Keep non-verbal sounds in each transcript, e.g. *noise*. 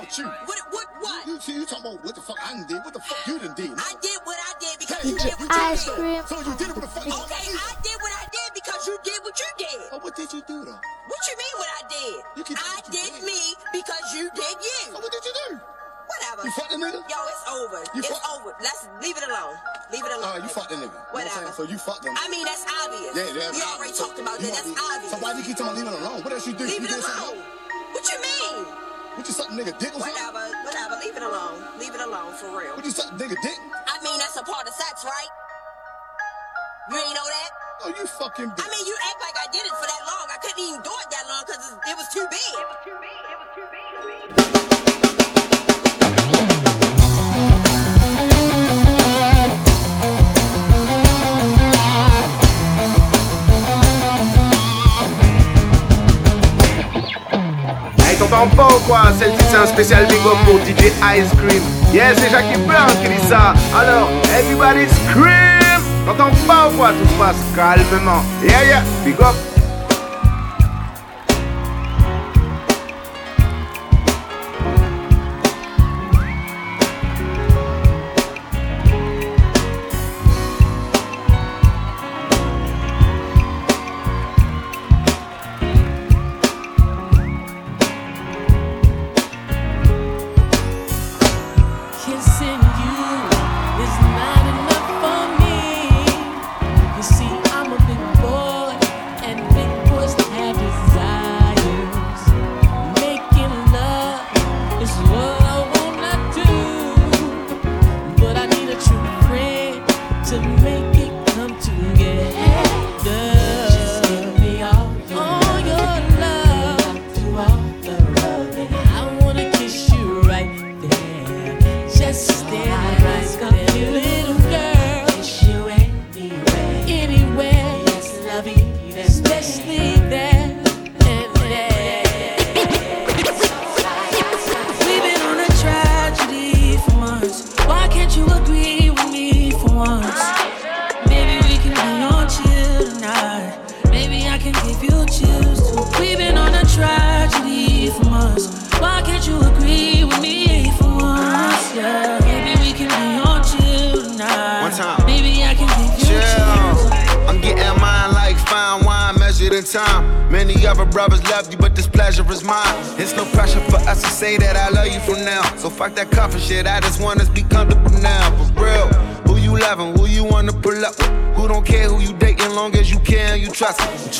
about you. What? What? What? You, see, you talking about what the fuck I done did? What the fuck you done did? I did what I did because you did what you did. cream. So you did what the fuck? Okay, I did what I did because you did what you did. Oh, what did you do though? What you mean what I did? You I you did did. me because you did you. Oh, what did you do? Whatever. You fucked the nigga? Yo, it's over. You it's fuck- over. Let's leave it alone. Leave it alone. Right, you fucked the nigga. You know what Whatever. So you fucked him. I mean, that's obvious. Yeah, yeah. We already So talked about that. That's obvious. So why do you keep talking about leave it alone? What else you do? Leave you it something alone. What you mean? What you suck the nigga dick or something? Whatever, whatever. Leave it alone. Leave it alone for real. What you suck the nigga dick? I mean, that's a part of sex, right? You ain't know that? Oh, you fucking I mean, you act like I did it for that long. I couldn't even do it that long because it was too big. It was too big. It was too big. T'entends pas ou quoi Celle-ci c'est un spécial big up pour DJ Ice Cream. Yeah, c'est Jackie Brown qui dit ça. Alors, everybody scream T'entends pas ou quoi? Tout se passe calmement. Yeah, yeah, big up.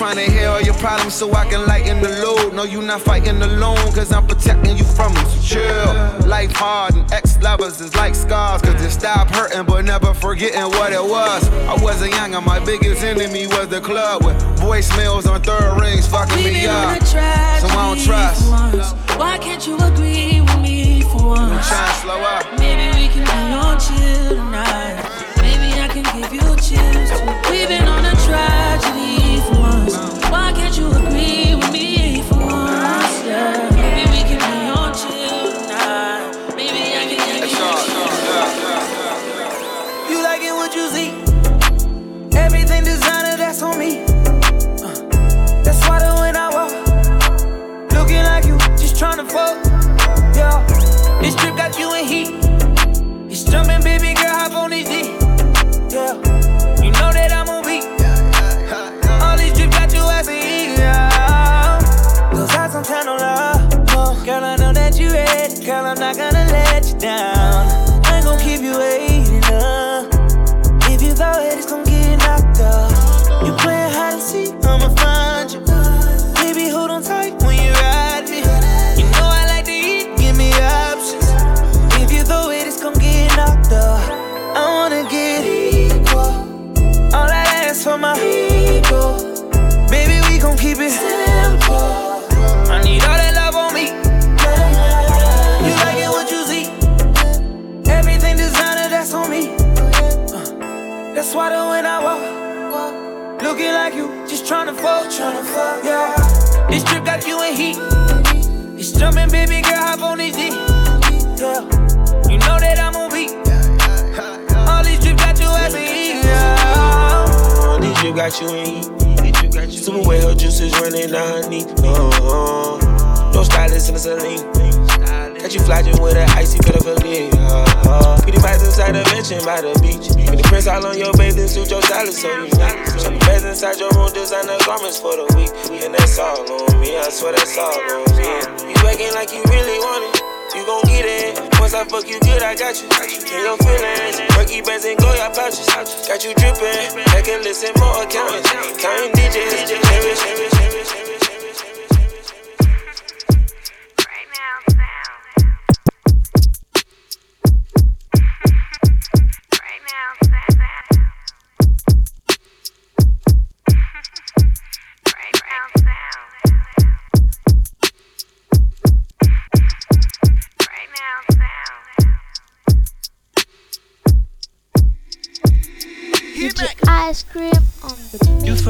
Trying to hear all your problems so I can lighten the load. No, you not fighting alone, cause I'm protecting you from them. So chill. Life hard and ex lovers is like scars, cause they stop hurting but never forgetting what it was. I wasn't young and my biggest enemy was the club with voicemails on third rings fucking me up. So I don't trust. once. Why can't you agree with me for I'm once? trying to slow up. Maybe we can be on chill tonight. Maybe I can give you chills too. We've been on a tryna fuck, tryna fuck. Yeah, this trip got you in heat. It's jumping, baby girl, hop on this D. Yeah, you know that I'm on beat. All these trips got you asking, yeah. These trips got you in heat. Super wet, her juices running down her knee. No, no stylist in the saline. Let you fly with an icy pedophilia. Uh-huh. Pretty vibes inside the mansion by the beach. With the prints all on your bathing suit, your style is so unique. The beds inside your room, designer garments for the week. And that's all on me, I swear that's all on me. You acting like you really want it you gon' get it. Once I fuck you good, I got you. In your feelings, Perky bands and go your pouches. Got you drippin', I can listen more accountants. Counting digits, ice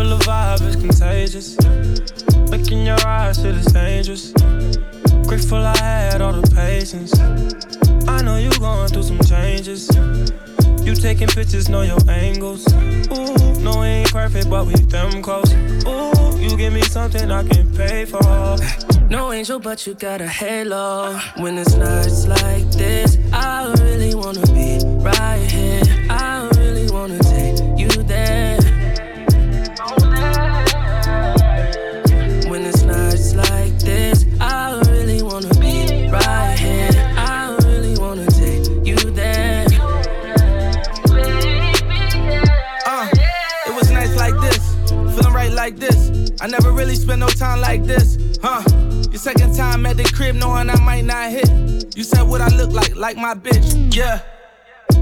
feel the vibe is contagious. Look in your eyes, shit is dangerous. Grateful I had all the patience. I know you going through some changes. You taking pictures, know your angles. Ooh, no, we ain't perfect, but we them close. Ooh, you give me something I can pay for. No angel, but you got a halo. When it's nights like this, I really wanna be right like, my bitch, yeah.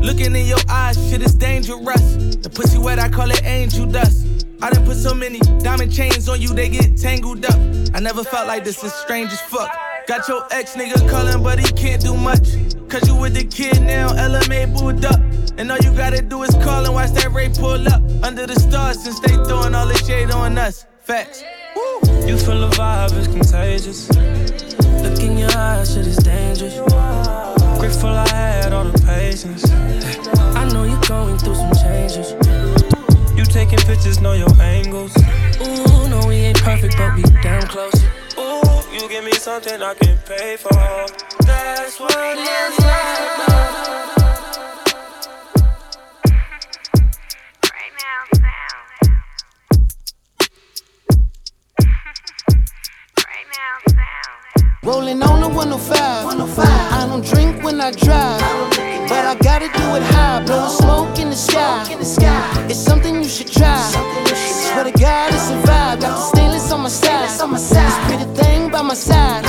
Looking in your eyes, shit is dangerous. The pussy wet, I call it angel dust. I done put so many diamond chains on you, they get tangled up. I never felt like this, it's strange as fuck. Got your ex nigga calling, but he can't do much. Cause you with the kid now, LMA booed up. And all you gotta do is call and watch that Ray pull up. Under the stars, since they throwing all the shade on us. Facts. You feel the vibe is contagious. Look in your eyes, shit is dangerous. Grateful I had all the patience. I know you're going through some changes. You taking pictures, know your angles. Ooh, no, we ain't perfect, but we damn close. Ooh, you give me something I can pay for. That's what it's like. Rolling on the 105. 105. I don't drink when I drive, but I gotta do it high. Blowing smoke in the sky. in the sky It's something you should try. Swear to God, it's a vibe. Got the stainless on my side. This pretty thing by my side.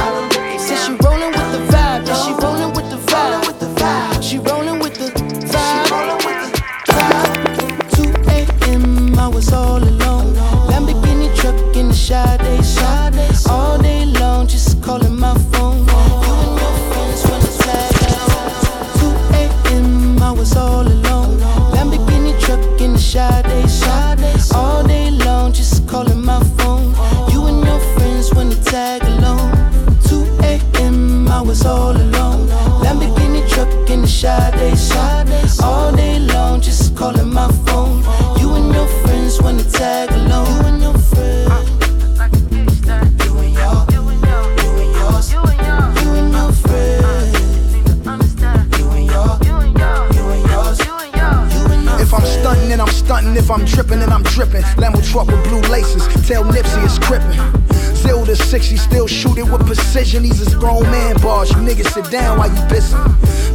Niggas sit down while you pissin'.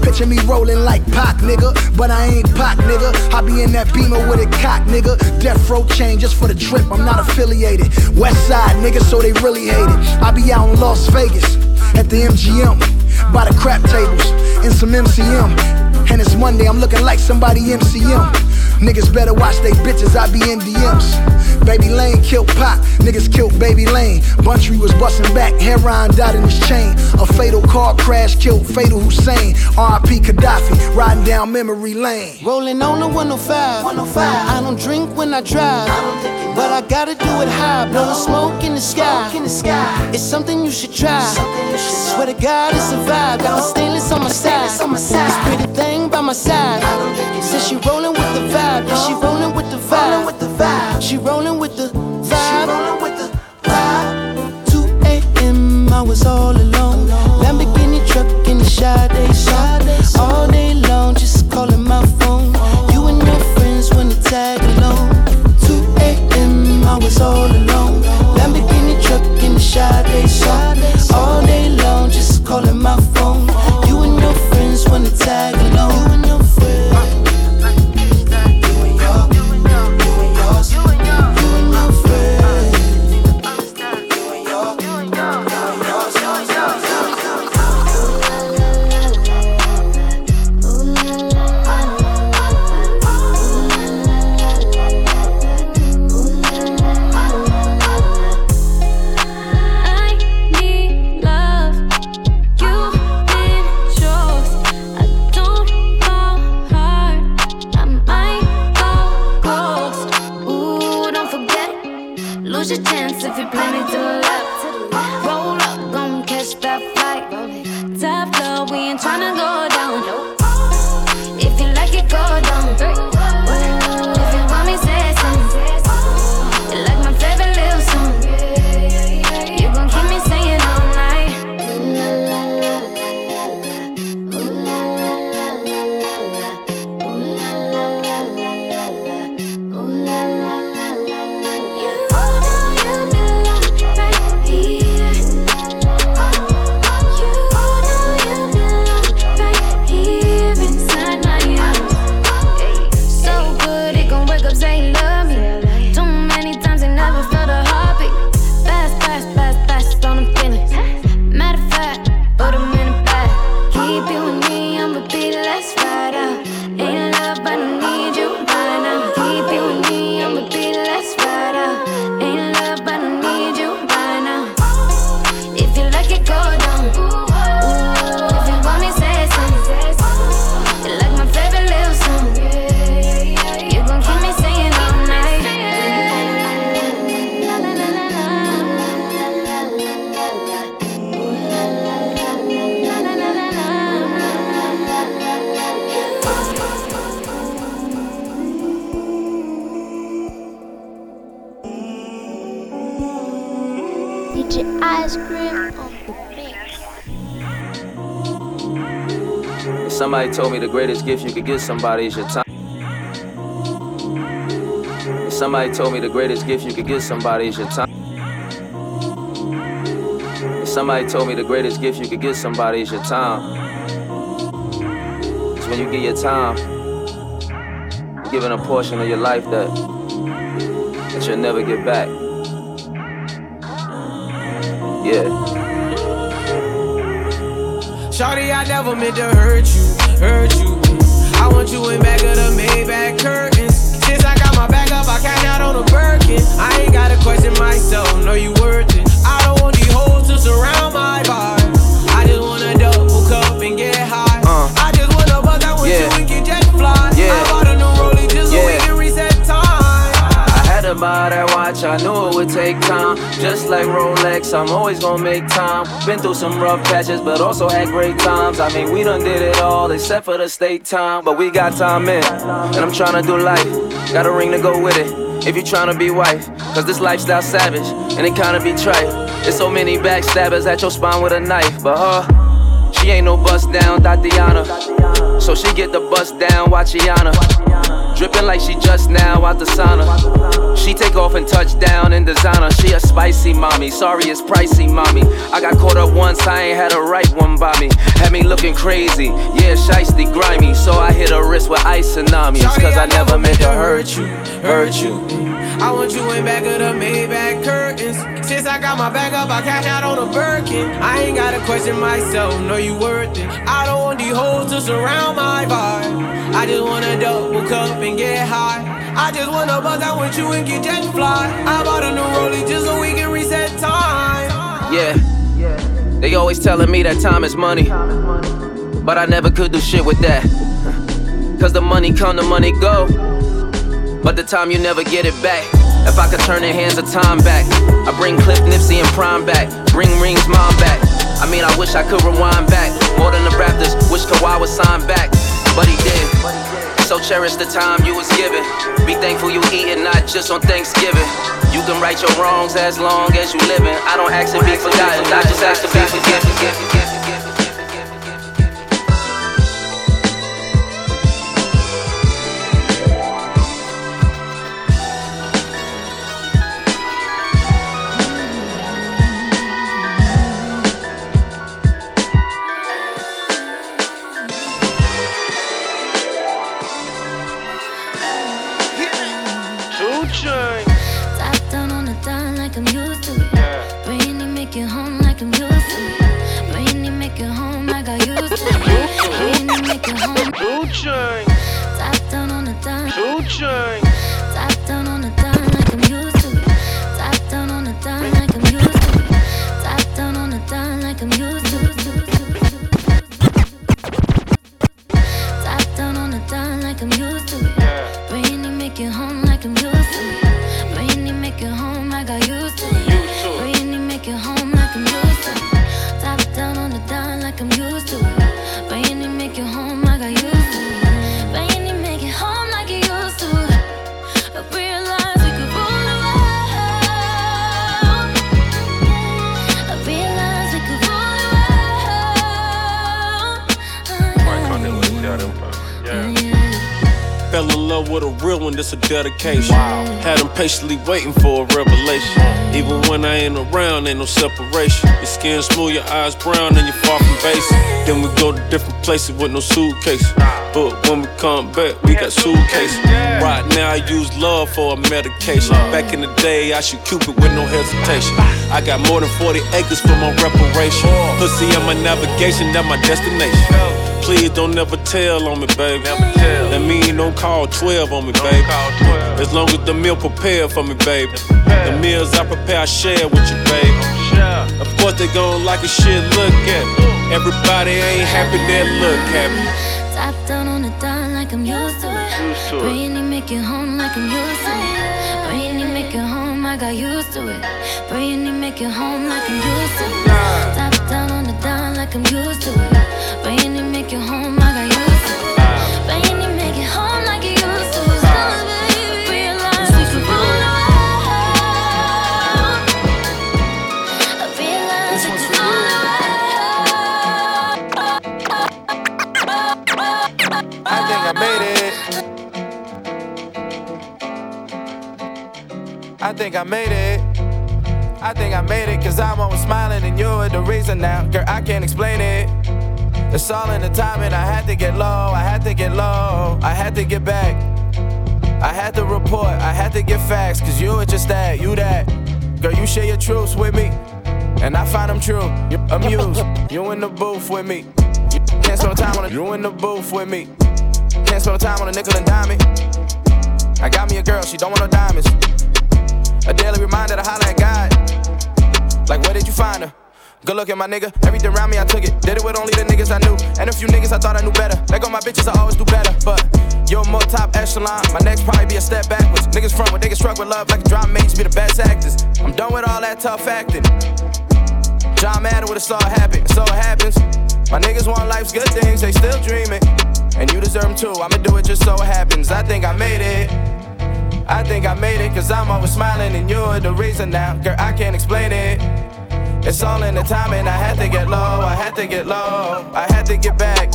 Picture me rolling like Pac, nigga, but I ain't Pac, nigga. I be in that beamer with a cock, nigga. Death row chain just for the trip, I'm not affiliated. West side, nigga, so they really hate it. I be out in Las Vegas at the MGM by the crap tables in some MCM. And it's Monday, I'm looking like somebody MCM. Niggas better watch they bitches, I be in DMs. Baby Lane killed Pac, niggas killed Baby Lane. Buntry was busting back, heroin died in his chain. A fatal car crash killed Fatal Hussein. RIP Gaddafi, riding down memory lane. Rolling on the 105. 105. I don't drink when I drive, but I gotta do it high. Blowing smoke in the sky. In the sky. It's something you should try. Swear to God, it's a vibe. Got the stainless on my side. This pretty thing by my side. Says she rolling with the vibe. Yeah, she rolling with the vibe. Rollin with the vibe she rolling with the vibe. 2 a.m. I was all alone. Greatest gift you could give somebody is your time. Somebody told me the greatest gift you could give somebody is your time. Somebody told me the greatest gift you could give somebody is your time. It's when you give your time, you're giving a portion of your life that that you'll never get back. Yeah. Shawty, I never meant to hurt you, hurt you. You in back of the Maybach curtains. Since I got my back up, I cash out on a Birkin. I ain't gotta question myself, know you worth it. I don't want these hoes to surround my vibe. To buy that watch, I knew it would take time. Just like Rolex, I'm always gonna make time. Been through some rough patches, but also had great times. I mean, we done did it all except for the state time. But we got time in, and I'm tryna do life. Got a ring to go with it. If you tryna be wife, cause this lifestyle savage, and it kinda be trite. There's so many backstabbers at your spine with a knife, but her, she ain't no bust down Tatiana. So she get the bust down, Wachiana. Dripping like she just now out the sauna. She take off and touch down in designer. She a spicy mommy. Sorry, it's pricey, mommy. I got caught up once, I ain't had a right one by me. Had me looking crazy. Yeah, shiesty, grimy. So I hit her wrist with ice tsunamis. Cause I never meant to hurt you, hurt you. I want you in back of the Maybach curtains. Since I got my back up, I cash out on a Birkin. I ain't gotta question myself, know you worth it. I don't want these hoes to surround my vibe. I just wanna double cup and get high. I just wanna buzz out with you and get jet fly. I bought a new Rollie just so we can reset time. Yeah. They always telling me that time is money. But I never could do shit with that. Cause the money come, the money go. But the time you never get it back. If I could turn the hands of time back, I bring Cliff Nipsey and Prime back. Bring Rings mom back. I mean, I wish I could rewind back. More than the Raptors, wish Kawhi was signed back. But he did. So cherish the time you was given. Be thankful you eating, not just on Thanksgiving. You can right your wrongs as long as you living. I don't ask to be forgotten, I just ask to be forgiven. I'm used to it. A dedication. Had them patiently waiting for a revelation. Even when I ain't around, ain't no separation. Your skin smooth, your eyes brown, and you're far from basic. Then we go to different places with no suitcase. But when we come back, we got suitcases. Right now, I use love for a medication. Back in the day, I shoot Cupid with no hesitation. I got more than 40 acres for my reparation. Pussy on my navigation, that my destination. Please don't never tell on me, baby. That mean don't call 12 on me, don't baby. As long as the meal prepared for me, baby. The meals I prepare, I share with you, baby. Of course they gon' like a shit, look at me. Everybody ain't happy, they look happy. Top down on the dime like I'm used to it. Bring it, make it home like I'm used to it. Bring it, make it home, I got used to it. Bring it, make it home like I'm used to it. Top down on the dime like I'm used to it. Bring I think I made it. I think I made it. I think I made it, cause I'm always smiling and you're the reason now. Girl, I can't explain it. It's all in the timing. I had to get low, I had to get low, I had to get back. I had to report, I had to get facts, cause you were just that, you that. Girl, you share your truths with me, and I find them true. You're *laughs* amused, you in the booth with me. You can't spend time on it, you in the booth with me. Can't spend time on a nickel and dime. I got me a girl, she don't want no diamonds. A daily reminder to holler at God. Like, where did you find her? Good looking, my nigga. Everything around me, I took it. Did it with only the niggas I knew. And a few niggas I thought I knew better. Let go my bitches, I always do better. But you're more top echelon. My next probably be a step backwards. Niggas front when niggas struck with love like a drama mates be the best actors. I'm done with all that tough acting. John Madden would have saw it happen. So it happens. My niggas want life's good things, they still dreaming. And you deserve them too. I'ma do it just so it happens. I think I made it. I think I made it, cause I'm always smiling and you're the reason now. Girl, I can't explain it. It's all in the timing. I had to get low, I had to get low, I had to get back.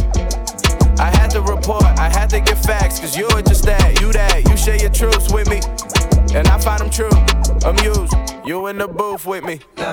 I had to report, I had to get facts, cause you're just that, you that, you share your truths with me. And I find them true, amused, you in the booth with me. This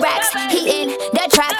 racks, he in the trap.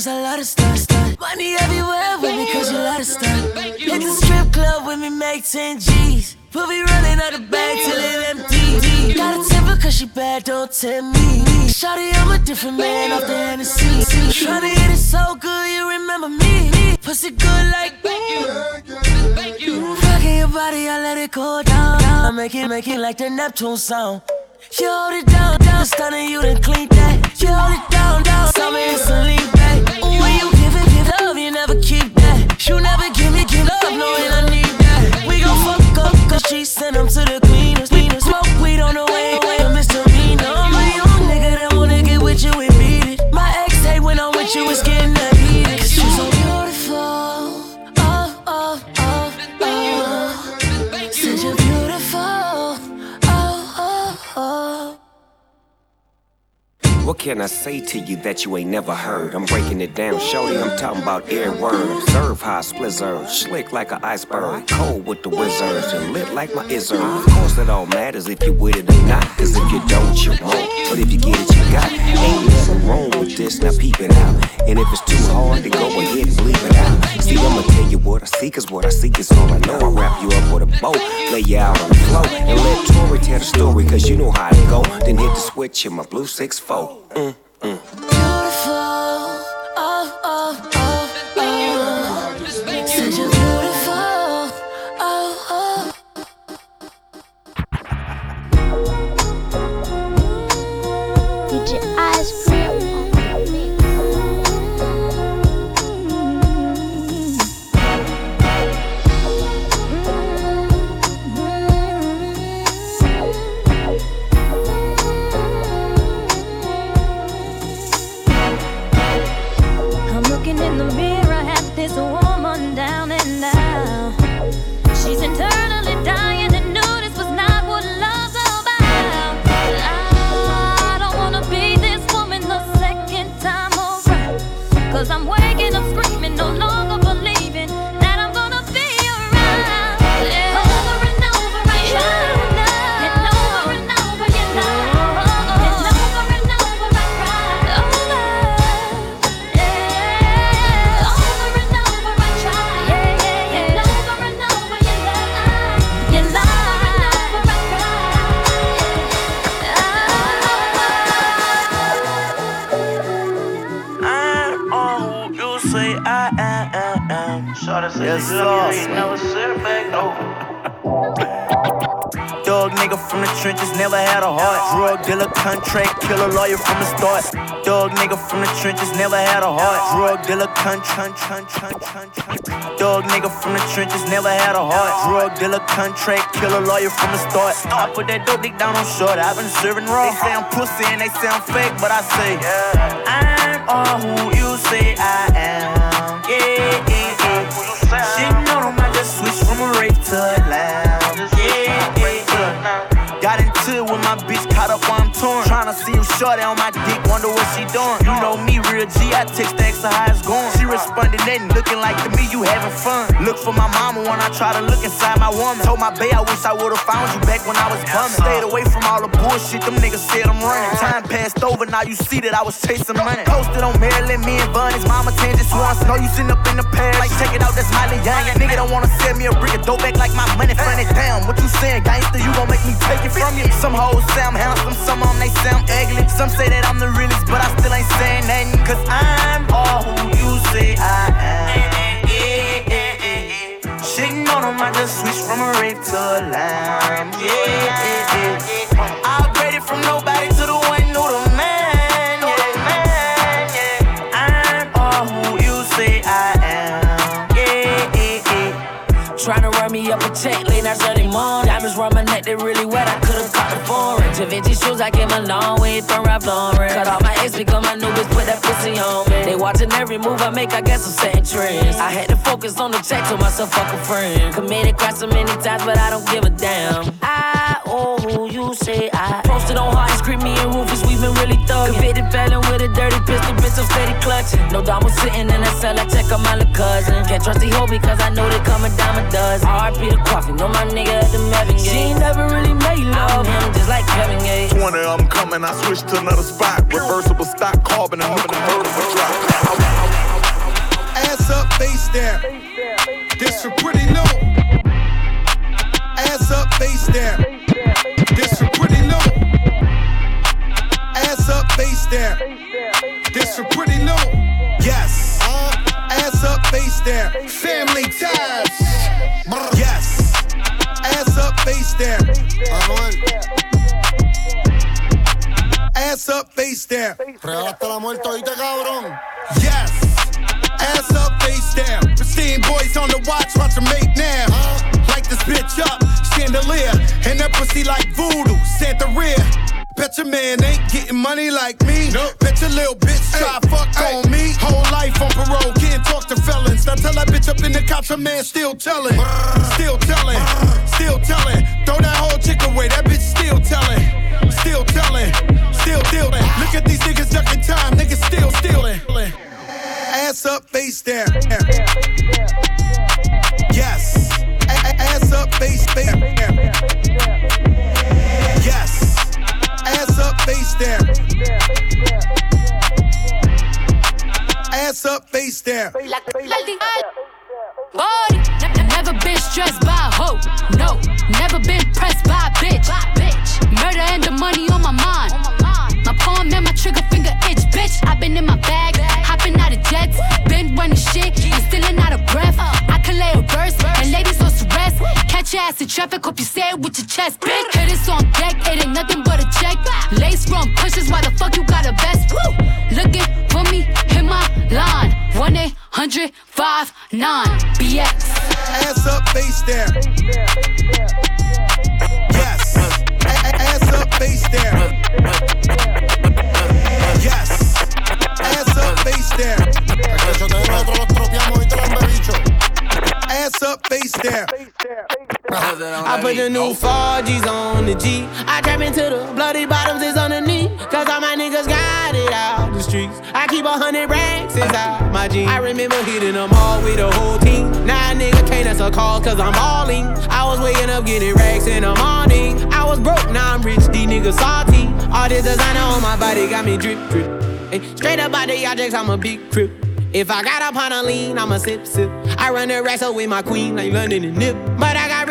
Cause I love to stunt, stunt. Money everywhere with me, cause you love to stunt. Hit the strip club with me, make 10 G's. We'll be running out the bag till it empty. Got a temper cause she bad, don't tempt me. Shawty, I'm a different man off the Hennessy. Tryna hit it so good, you remember me. Pussy good like thank you. Thank you. Mm, Rocking your body, I let it go down. I make it, make it like the Neptune sound. You hold it down, down, stunning you done clean that. You hold it down, down, summer it's a lean back. When you. Give it, give love, you never keep that. You never give me, give love, knowing I can I say to you that you ain't never heard? I'm breaking it down, shorty. I'm talking about every word. Observe how slick like an iceberg, cold with the wizards, and lit like my izzard. Of course, it all matters if you with it or not. Cause if you don't, you won't. But if you get it, you got. it. Ain't nothing wrong with this. Now peep it out. And if it's too hard, then go ahead and bleep it out. See, I'ma tell you what I see, cause what I see is all I know. I wrap you up with a bow, lay you out on the floor, and let Tori tell the story, cause you know how it go. Then hit the switch in my blue 6-4. Mm, mm. Killer, lawyer from the start. Dog nigga from the trenches, never had a heart. Drug dealer, contract, Dog nigga from the trenches, never had a heart. Drug dealer, contract killer, lawyer from the start. I put that dope dick down on short, I've been serving raw. They say I'm pussy and they I'm fake, but I say, I'm all who you say I am. Yeah, yeah, yeah. Know them, I just switched from a rape to a lounge. It with my bitch, caught up while I'm torn. Tryna see if shorty on my dick, wonder what she doing. You know me, real G, I text the extra how it's going. She responded, nothing, looking like to me, you having fun. Look for my mama when I try to look inside my woman. Told my bae I wish I would've found you back when I was bumming. Stayed away from all the bullshit, them niggas said I'm running. Time passed over, now you see that I was chasing money. Posted on Maryland, me and Bunny's mama tan just once. Know you sitting up in the past, like check it out, that's Miley Young. Nigga don't wanna sell me a brick of dope back like my money funny. Damn, what you saying, gangster? You gon' make me take it from you? Some hoes say I'm handsome, some them they I'm ugly. Some say that I'm the realest, but I still ain't saying nothing. Cause I'm all who you say I am. Yeah, yeah, yeah, yeah. Shitting on them, I just switched from a rape to a lamb. Yeah, yeah, yeah. I upgraded from nobody to the one who the man. Yeah, yeah. I'm all who you say I am. Yeah, yeah, yeah. Check late nights early morning. Diamonds round my neck, they really wet. I could've caught the foreign. Givenchy shoes, I came a long way from Ralph Lauren. Cut off my ex because my new bitch put that pussy on me. They watching every move I make, I guess I'm setting trends. I had to focus on the check, told myself fuck a friend. Committed crimes so many times, but I don't give a damn. I owe who you say I posted on hard scream me and Rufus, we been really thugging. Convicted felon with a dirty pistol, bitch, I'm steady clutching. No dime was sitting in that cell, I check on my little cousin. Can't trust the hoe because I know they come a dime a dozen. RP the coffee, know my nigga at the Melvin Gate. She ain't never really made love. I'm him just like Kevin Gates. 20, I'm coming, I switch to another spot. Reversible stock, carbon, and moving convertible drop. Ass up, face down. This for pretty new. Ass up, face down. Down. This for pretty new. Yes. Uh, ass up, face down. Family ties. Yes. Ass up, face down. Ass up, face down. Regaste la muerte, oíste, cabrón. Yes. Ass up, face down. Pristine boys on the watch, watch them make now. Light this bitch up, chandelier. And that pussy like voodoo, Santa Rhea. Bet your man ain't getting money like me. Nope. Bet your little bitch try fuck on me. Whole life on parole, can't talk to felons. Now tell that bitch up in the cops, her man still telling. Still telling, still telling. Throw that whole chick away, that bitch still telling. Still telling, still dealing. Look at these niggas ducking time, niggas still stealing. Ass up, face down. Down. Ass up, face down. Body. Never been stressed by a hoe. No. Never been pressed by a bitch. Murder and the money on my mind. My palm and my trigger finger itch, bitch. i been in my bag, hopping out of jets. Been running shit, and stealing out of breath. Lay a verse, and ladies on to rest. Catch your ass in traffic, hope you say it with your chest, bitch. Hit on deck, it ain't nothing but a check. Lace from pushes, why the fuck you got a vest? Woo! Looking for me, hit my line. 1 800 59 BX. Ass up, face down. Yes. The new 4Gs on the G. I trap into the bloody bottoms is underneath. Cause all my niggas got it out the streets. I keep a hundred racks inside my jeans. I remember hitting them all with the whole team. Now a nigga can't answer calls cause I'm balling. I was waking up getting racks in the morning. I was broke, now I'm rich, these niggas salty. All this designer on my body got me drip, drip. Hey, straight up out the objects, I'm a big crip. If I got up on a lean, I'ma sip, sip. I run the racks up with my queen, like London and Nip. But I got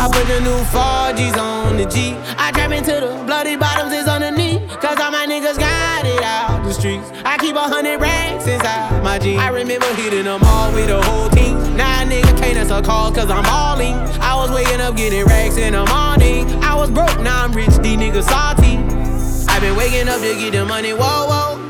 I put the new 4Gs on the G. I trap into the bloody bottoms is underneath. Cause all my niggas got it out the streets. I keep a hundred racks inside my jeans. I remember hitting them all with the whole team. Now nigga can't answer calls cause I'm balling. I was waking up getting racks in the morning. I was broke, now I'm rich, these niggas salty. I've been waking up to get the money, whoa, whoa.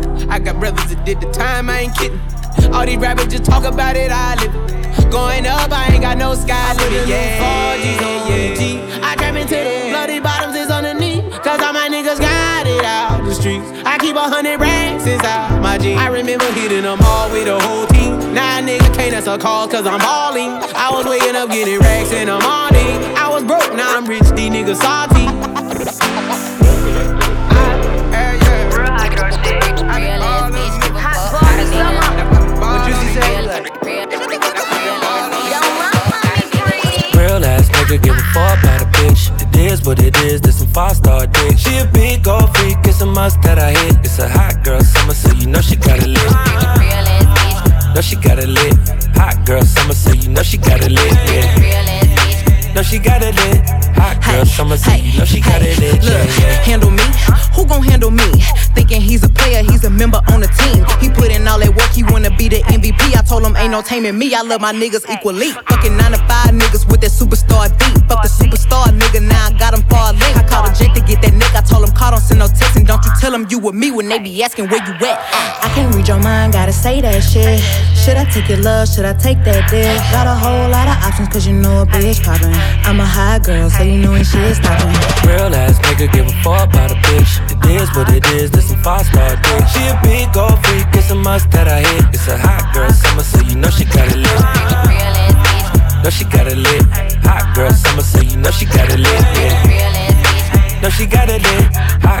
I got brothers that did the time, I ain't kidding. All these rappers just talk about it, I live it. Going up, I ain't got no sky limit. Yeah, yeah, yeah. I trap into the bloody bottoms is underneath. Cause all my niggas got it out the streets. I keep a hundred racks inside my jeans. I remember hitting them all with a whole team. Now a nigga can't answer calls cause I'm balling. I was waking up getting racks in the morning. I was broke, now I'm rich, these niggas salty. Real ass nigga give a fuck about a bitch. It is what it is, this some five star dick. She a big gold freak, it's a must that I hit. It's a hot girl summer, so you know she got it lit. Know she got it lit. hot girl summer, so you know she got it lit. Yeah. No, she got it lit. Hot girl summer, so you know she got it lit. Look, yeah. handle me. Who gon' handle me? Thinking he's a player, he's a member on the team. He put in all that work, he wanna be the MVP. I told him ain't no taming me. I love my niggas equally. Fucking nine to five niggas with that superstar tell him you with me when they be asking where you at. I can't read your mind, gotta say that shit. Should I take your love? Should I take that dick? Got a whole lot of options, cause you know a bitch poppin'. I'm a high girl, so you know when shit stoppin'. Real ass nigga give a fuck about a bitch. It is what it is, this some five star dick. She a big gold freak, it's a must that I hit. It's a hot girl summer, so you know she got it lit. Know she got it lit. Hot girl summer, so you know she got it lit. Yeah. Know she got it lit. Hot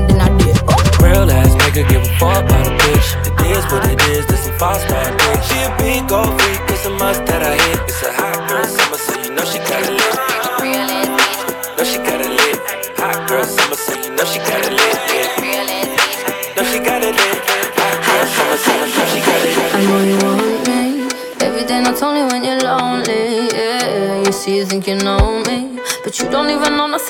and then I dip. Real ass nigga give a fuck about a bitch. It is what it is, this some five star dick. She a big gold freak, it's a must that I hit. It's a hot girl summer, so you know she got it lit. Real ass bitch. Know she got it lit. Hot girl summer, so you know she got it lit. Yeah. Know she got it lit. Hot girl summer, so you know she got it lit. I know you want me. Every day, not only when you're lonely. Yeah, you see, you think you know me, but you don't even know nothing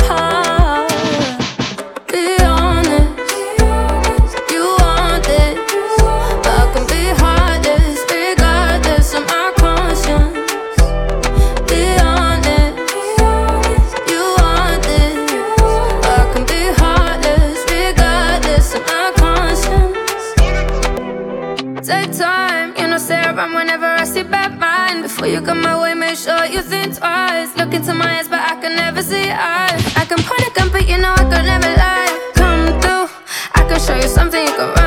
make sure you think twice. Look into my eyes, but I can never see eyes. I can point a gun, but you know I could never lie. Come through, I can show you something you can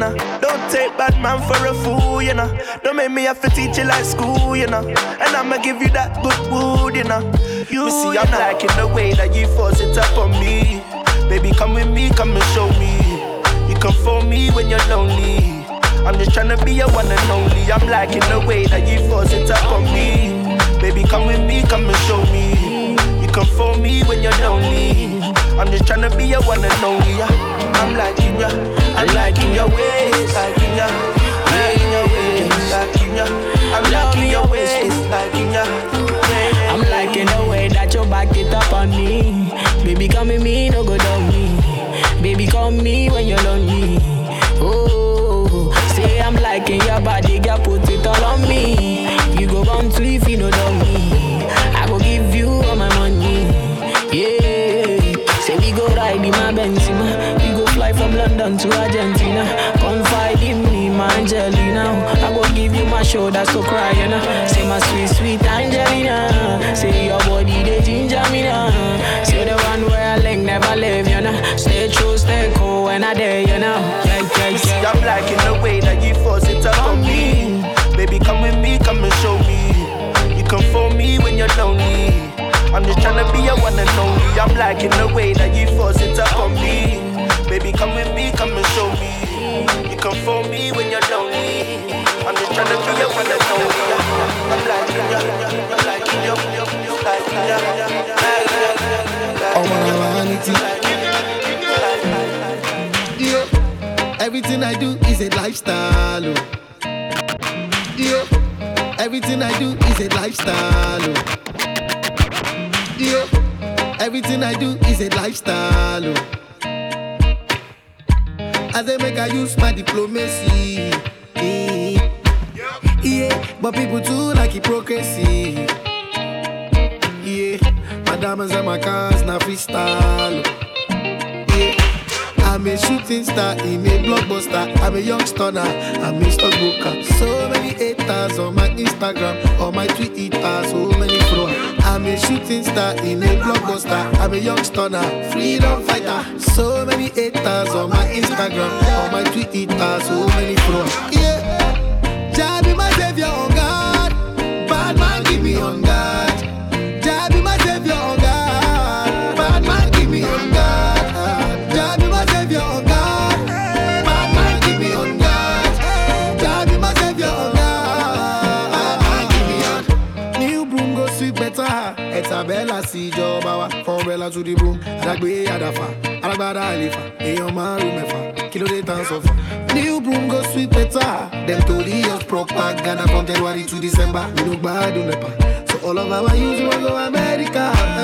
know. Don't take bad man for a fool, you know. Don't make me have to teach you like school, you know. And I'ma give you that good wood, you know. You me see, I'm liking the way that you force it up on me. Baby, come with me, come and show me. You come for me when you're lonely. I'm just trying to be your one and only. I'm liking the way that you force it up on me. Baby, come with me, come and show me. You come for me when you're lonely. I'm just trying to be your one and only. I'm liking ya, I'm liking your ways, liking ya, liking your ways, liking ya. I'm liking your ways, liking ya. I'm liking the way that you back it up on me. Baby, come with me, no go down me. Baby, call me when you're lonely. My so cry, you know. Say my sweet, sweet Angelina. Say your body, they ginger me now. Say the one where I link never leave, you know. Stay true, stay cool when I dare, you know. Yeah, yeah, yeah. I'm liking the way that you force it up on me. Baby, come with me, come and show me. You come for me when you're lonely. I'm just trying to be your one and only. I'm liking the way that you force it up on me. Baby, come with me, come and show me. You come for me when you're lonely. Everything I do is a lifestyle. Oh. Everything I do is a lifestyle. Oh. Everything I do is a lifestyle. Oh. As make I use my diplomacy. Yeah. Yeah. But people too like hypocrisy. Yeah. My diamonds and my cars now freestyle. Yeah. I'm a shooting star in a blockbuster. I'm a young stunner. I'm a stockbroker. So many haters on my Instagram, on my Twitter, so many followers. I'm a shooting star in a blockbuster. I'm a young stunner, freedom fighter. So many haters on my Instagram, on my Twitter, so many followers. Yeah, Jah my savior, oh God. Bad man, give me on God. Jah my savior, oh God. Bad man, give me on God. Jah my savior, oh God. Bad man, give me on God. Jah my savior, oh God. Give me on. New broom go sweep better. Ẹ̀tàbẹ́là sí ìjọba wa. From Bella to the broom. Àdàgbé àdàfà. Alágbádá àlefa. Èèyàn márùn mẹ́fà. Tán sọ? New broom go sweep better. Dem tori us propaganda from January to December. We no gbádùn nepa. So all of our youths wan go America.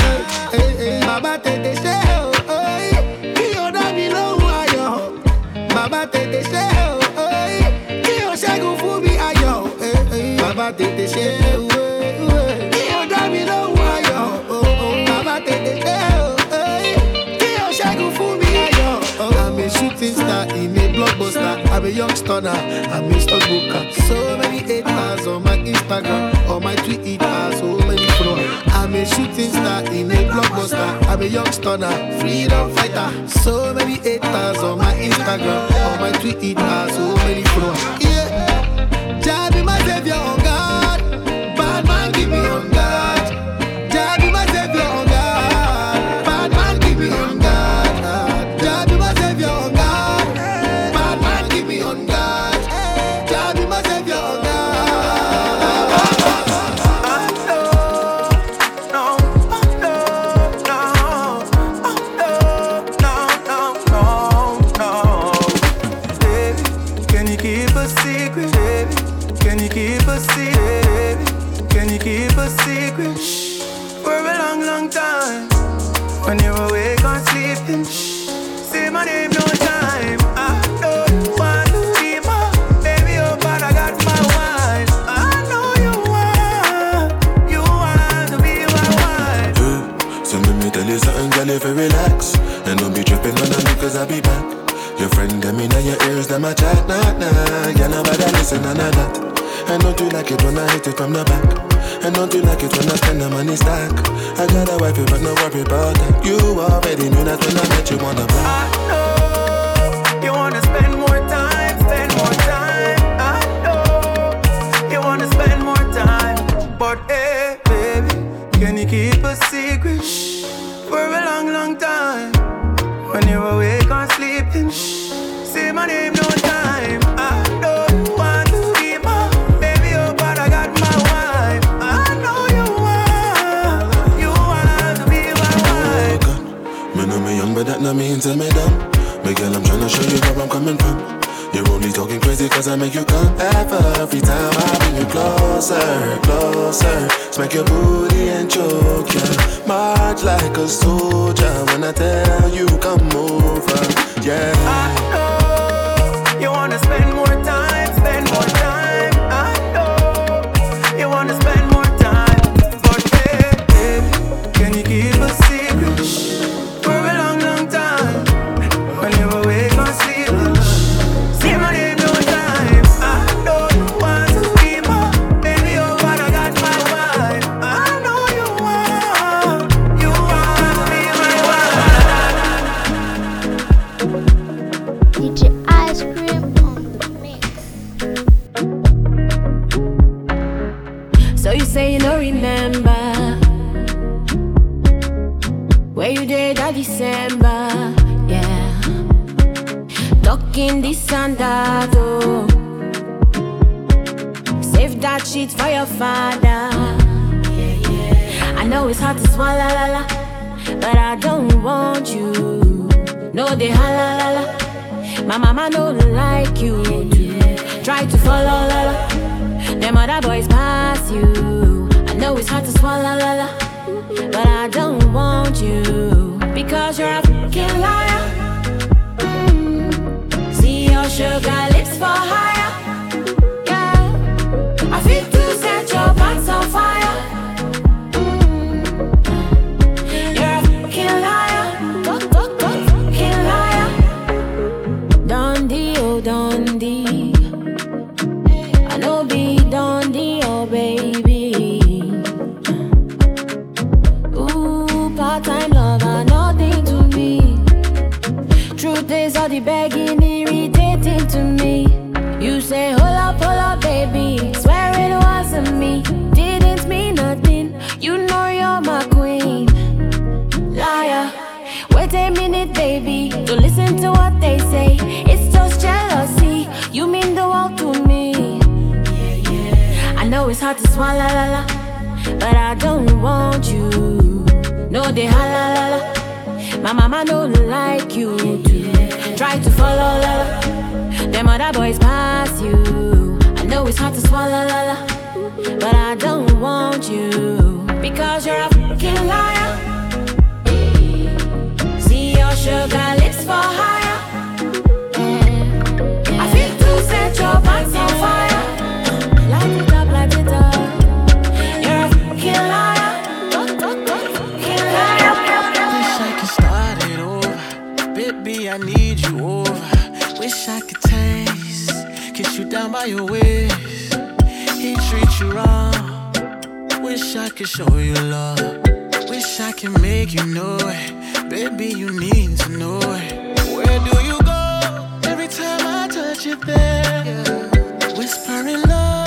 A young stunner. I'm a stockbroker. So many haters on my Instagram, on my Twitter, so many followers. I'm a shooting star in a blockbuster. I'm a young stunner, freedom fighter. So many haters on my Instagram, on my Twitter, so many followers. Yeah, Jah be my savior, oh Your friend them in your ears, them a chat, nah, nah. Yeah, nobody listen, nah, nah, that I know you like it when I hit it from the back? I know you like it when I spend the money stack? I got a wife, but no worry about that. You already knew that when I met you on the block. I know you wanna spend more time, spend more time. I know you wanna spend more time. But hey, baby, can you keep a secret? For a long, long time. When you're awake say my name no time. I don't want to be baby, oh, I got my wife. I know you want, you want to be my wife. Me know me young, but that not mean tell me dumb. Me girl, I'm tryna show you where I'm coming from. Talking crazy cause I make you come Every time I bring you closer, closer. Smack your booty and choke ya. March like a soldier When I tell you come over, yeah. I know you wanna spend say you don't remember where you did that December, yeah. Talking this and that, oh. Save that shit for your father. I know it's hard to swallow, la, la, but I don't want you. No, they holla, la, la. My mama don't like you. Try to follow, la, la. Them other boys pass you. I know it's hard to swallow, la la, but I don't want you because you're a fucking liar. Mm. See your sugar lips for higher. Hard to swallow, la, la, but I don't want you. No, they holla, la, la. My mama don't like you to try to follow, la, la. Them other boys pass you. I know it's hard to swallow, la, la, but I don't want you because you're a fucking liar. See your sugar lips for higher. I feel to set your pants on fire. Down by your waist. He treat you wrong. Wish I could show you love. Wish I could make you know it. Baby, you need to know it. Where do you go? Every time I touch you there. Whispering love.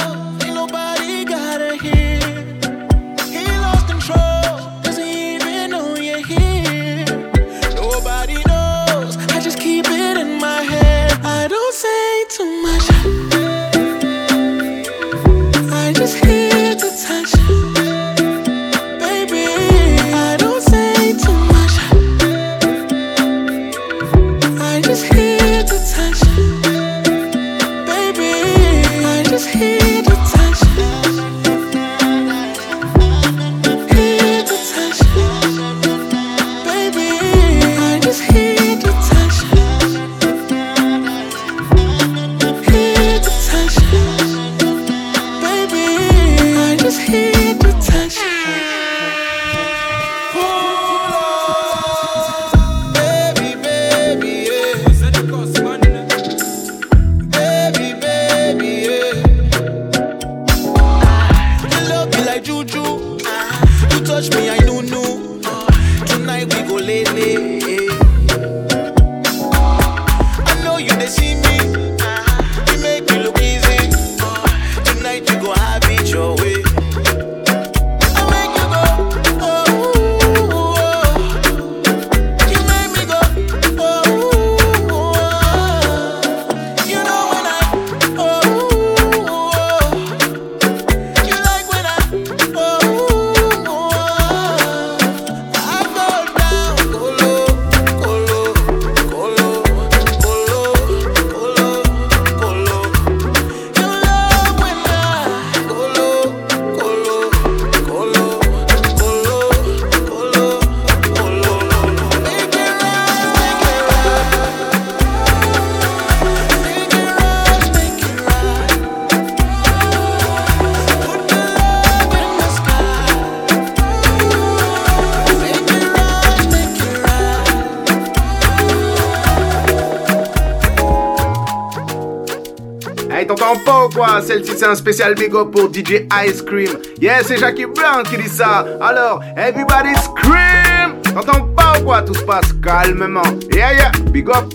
Celle-ci, c'est un spécial big up pour DJ Ice Cream. Yeah, c'est Jackie Brown qui dit ça. Alors, everybody scream! T'entends pas ou quoi? Tout se passe calmement. Yeah, yeah, big up.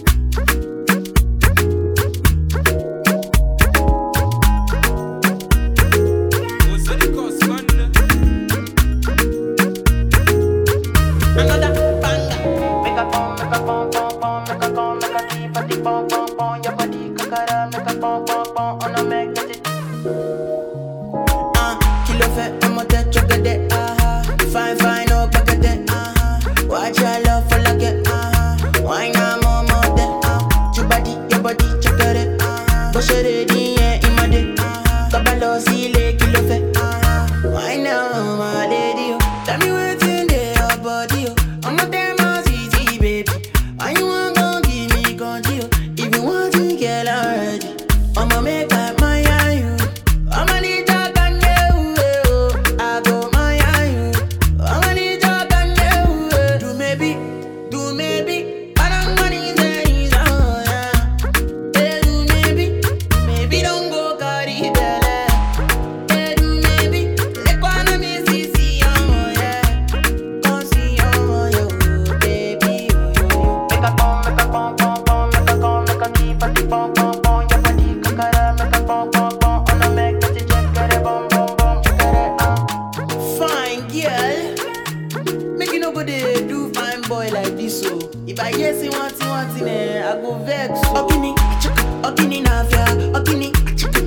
dey do fine boy like this o. If I hear say wants thing, wants thing, eh, I go vex. Oh. Okini, okini na afia, okini, okini.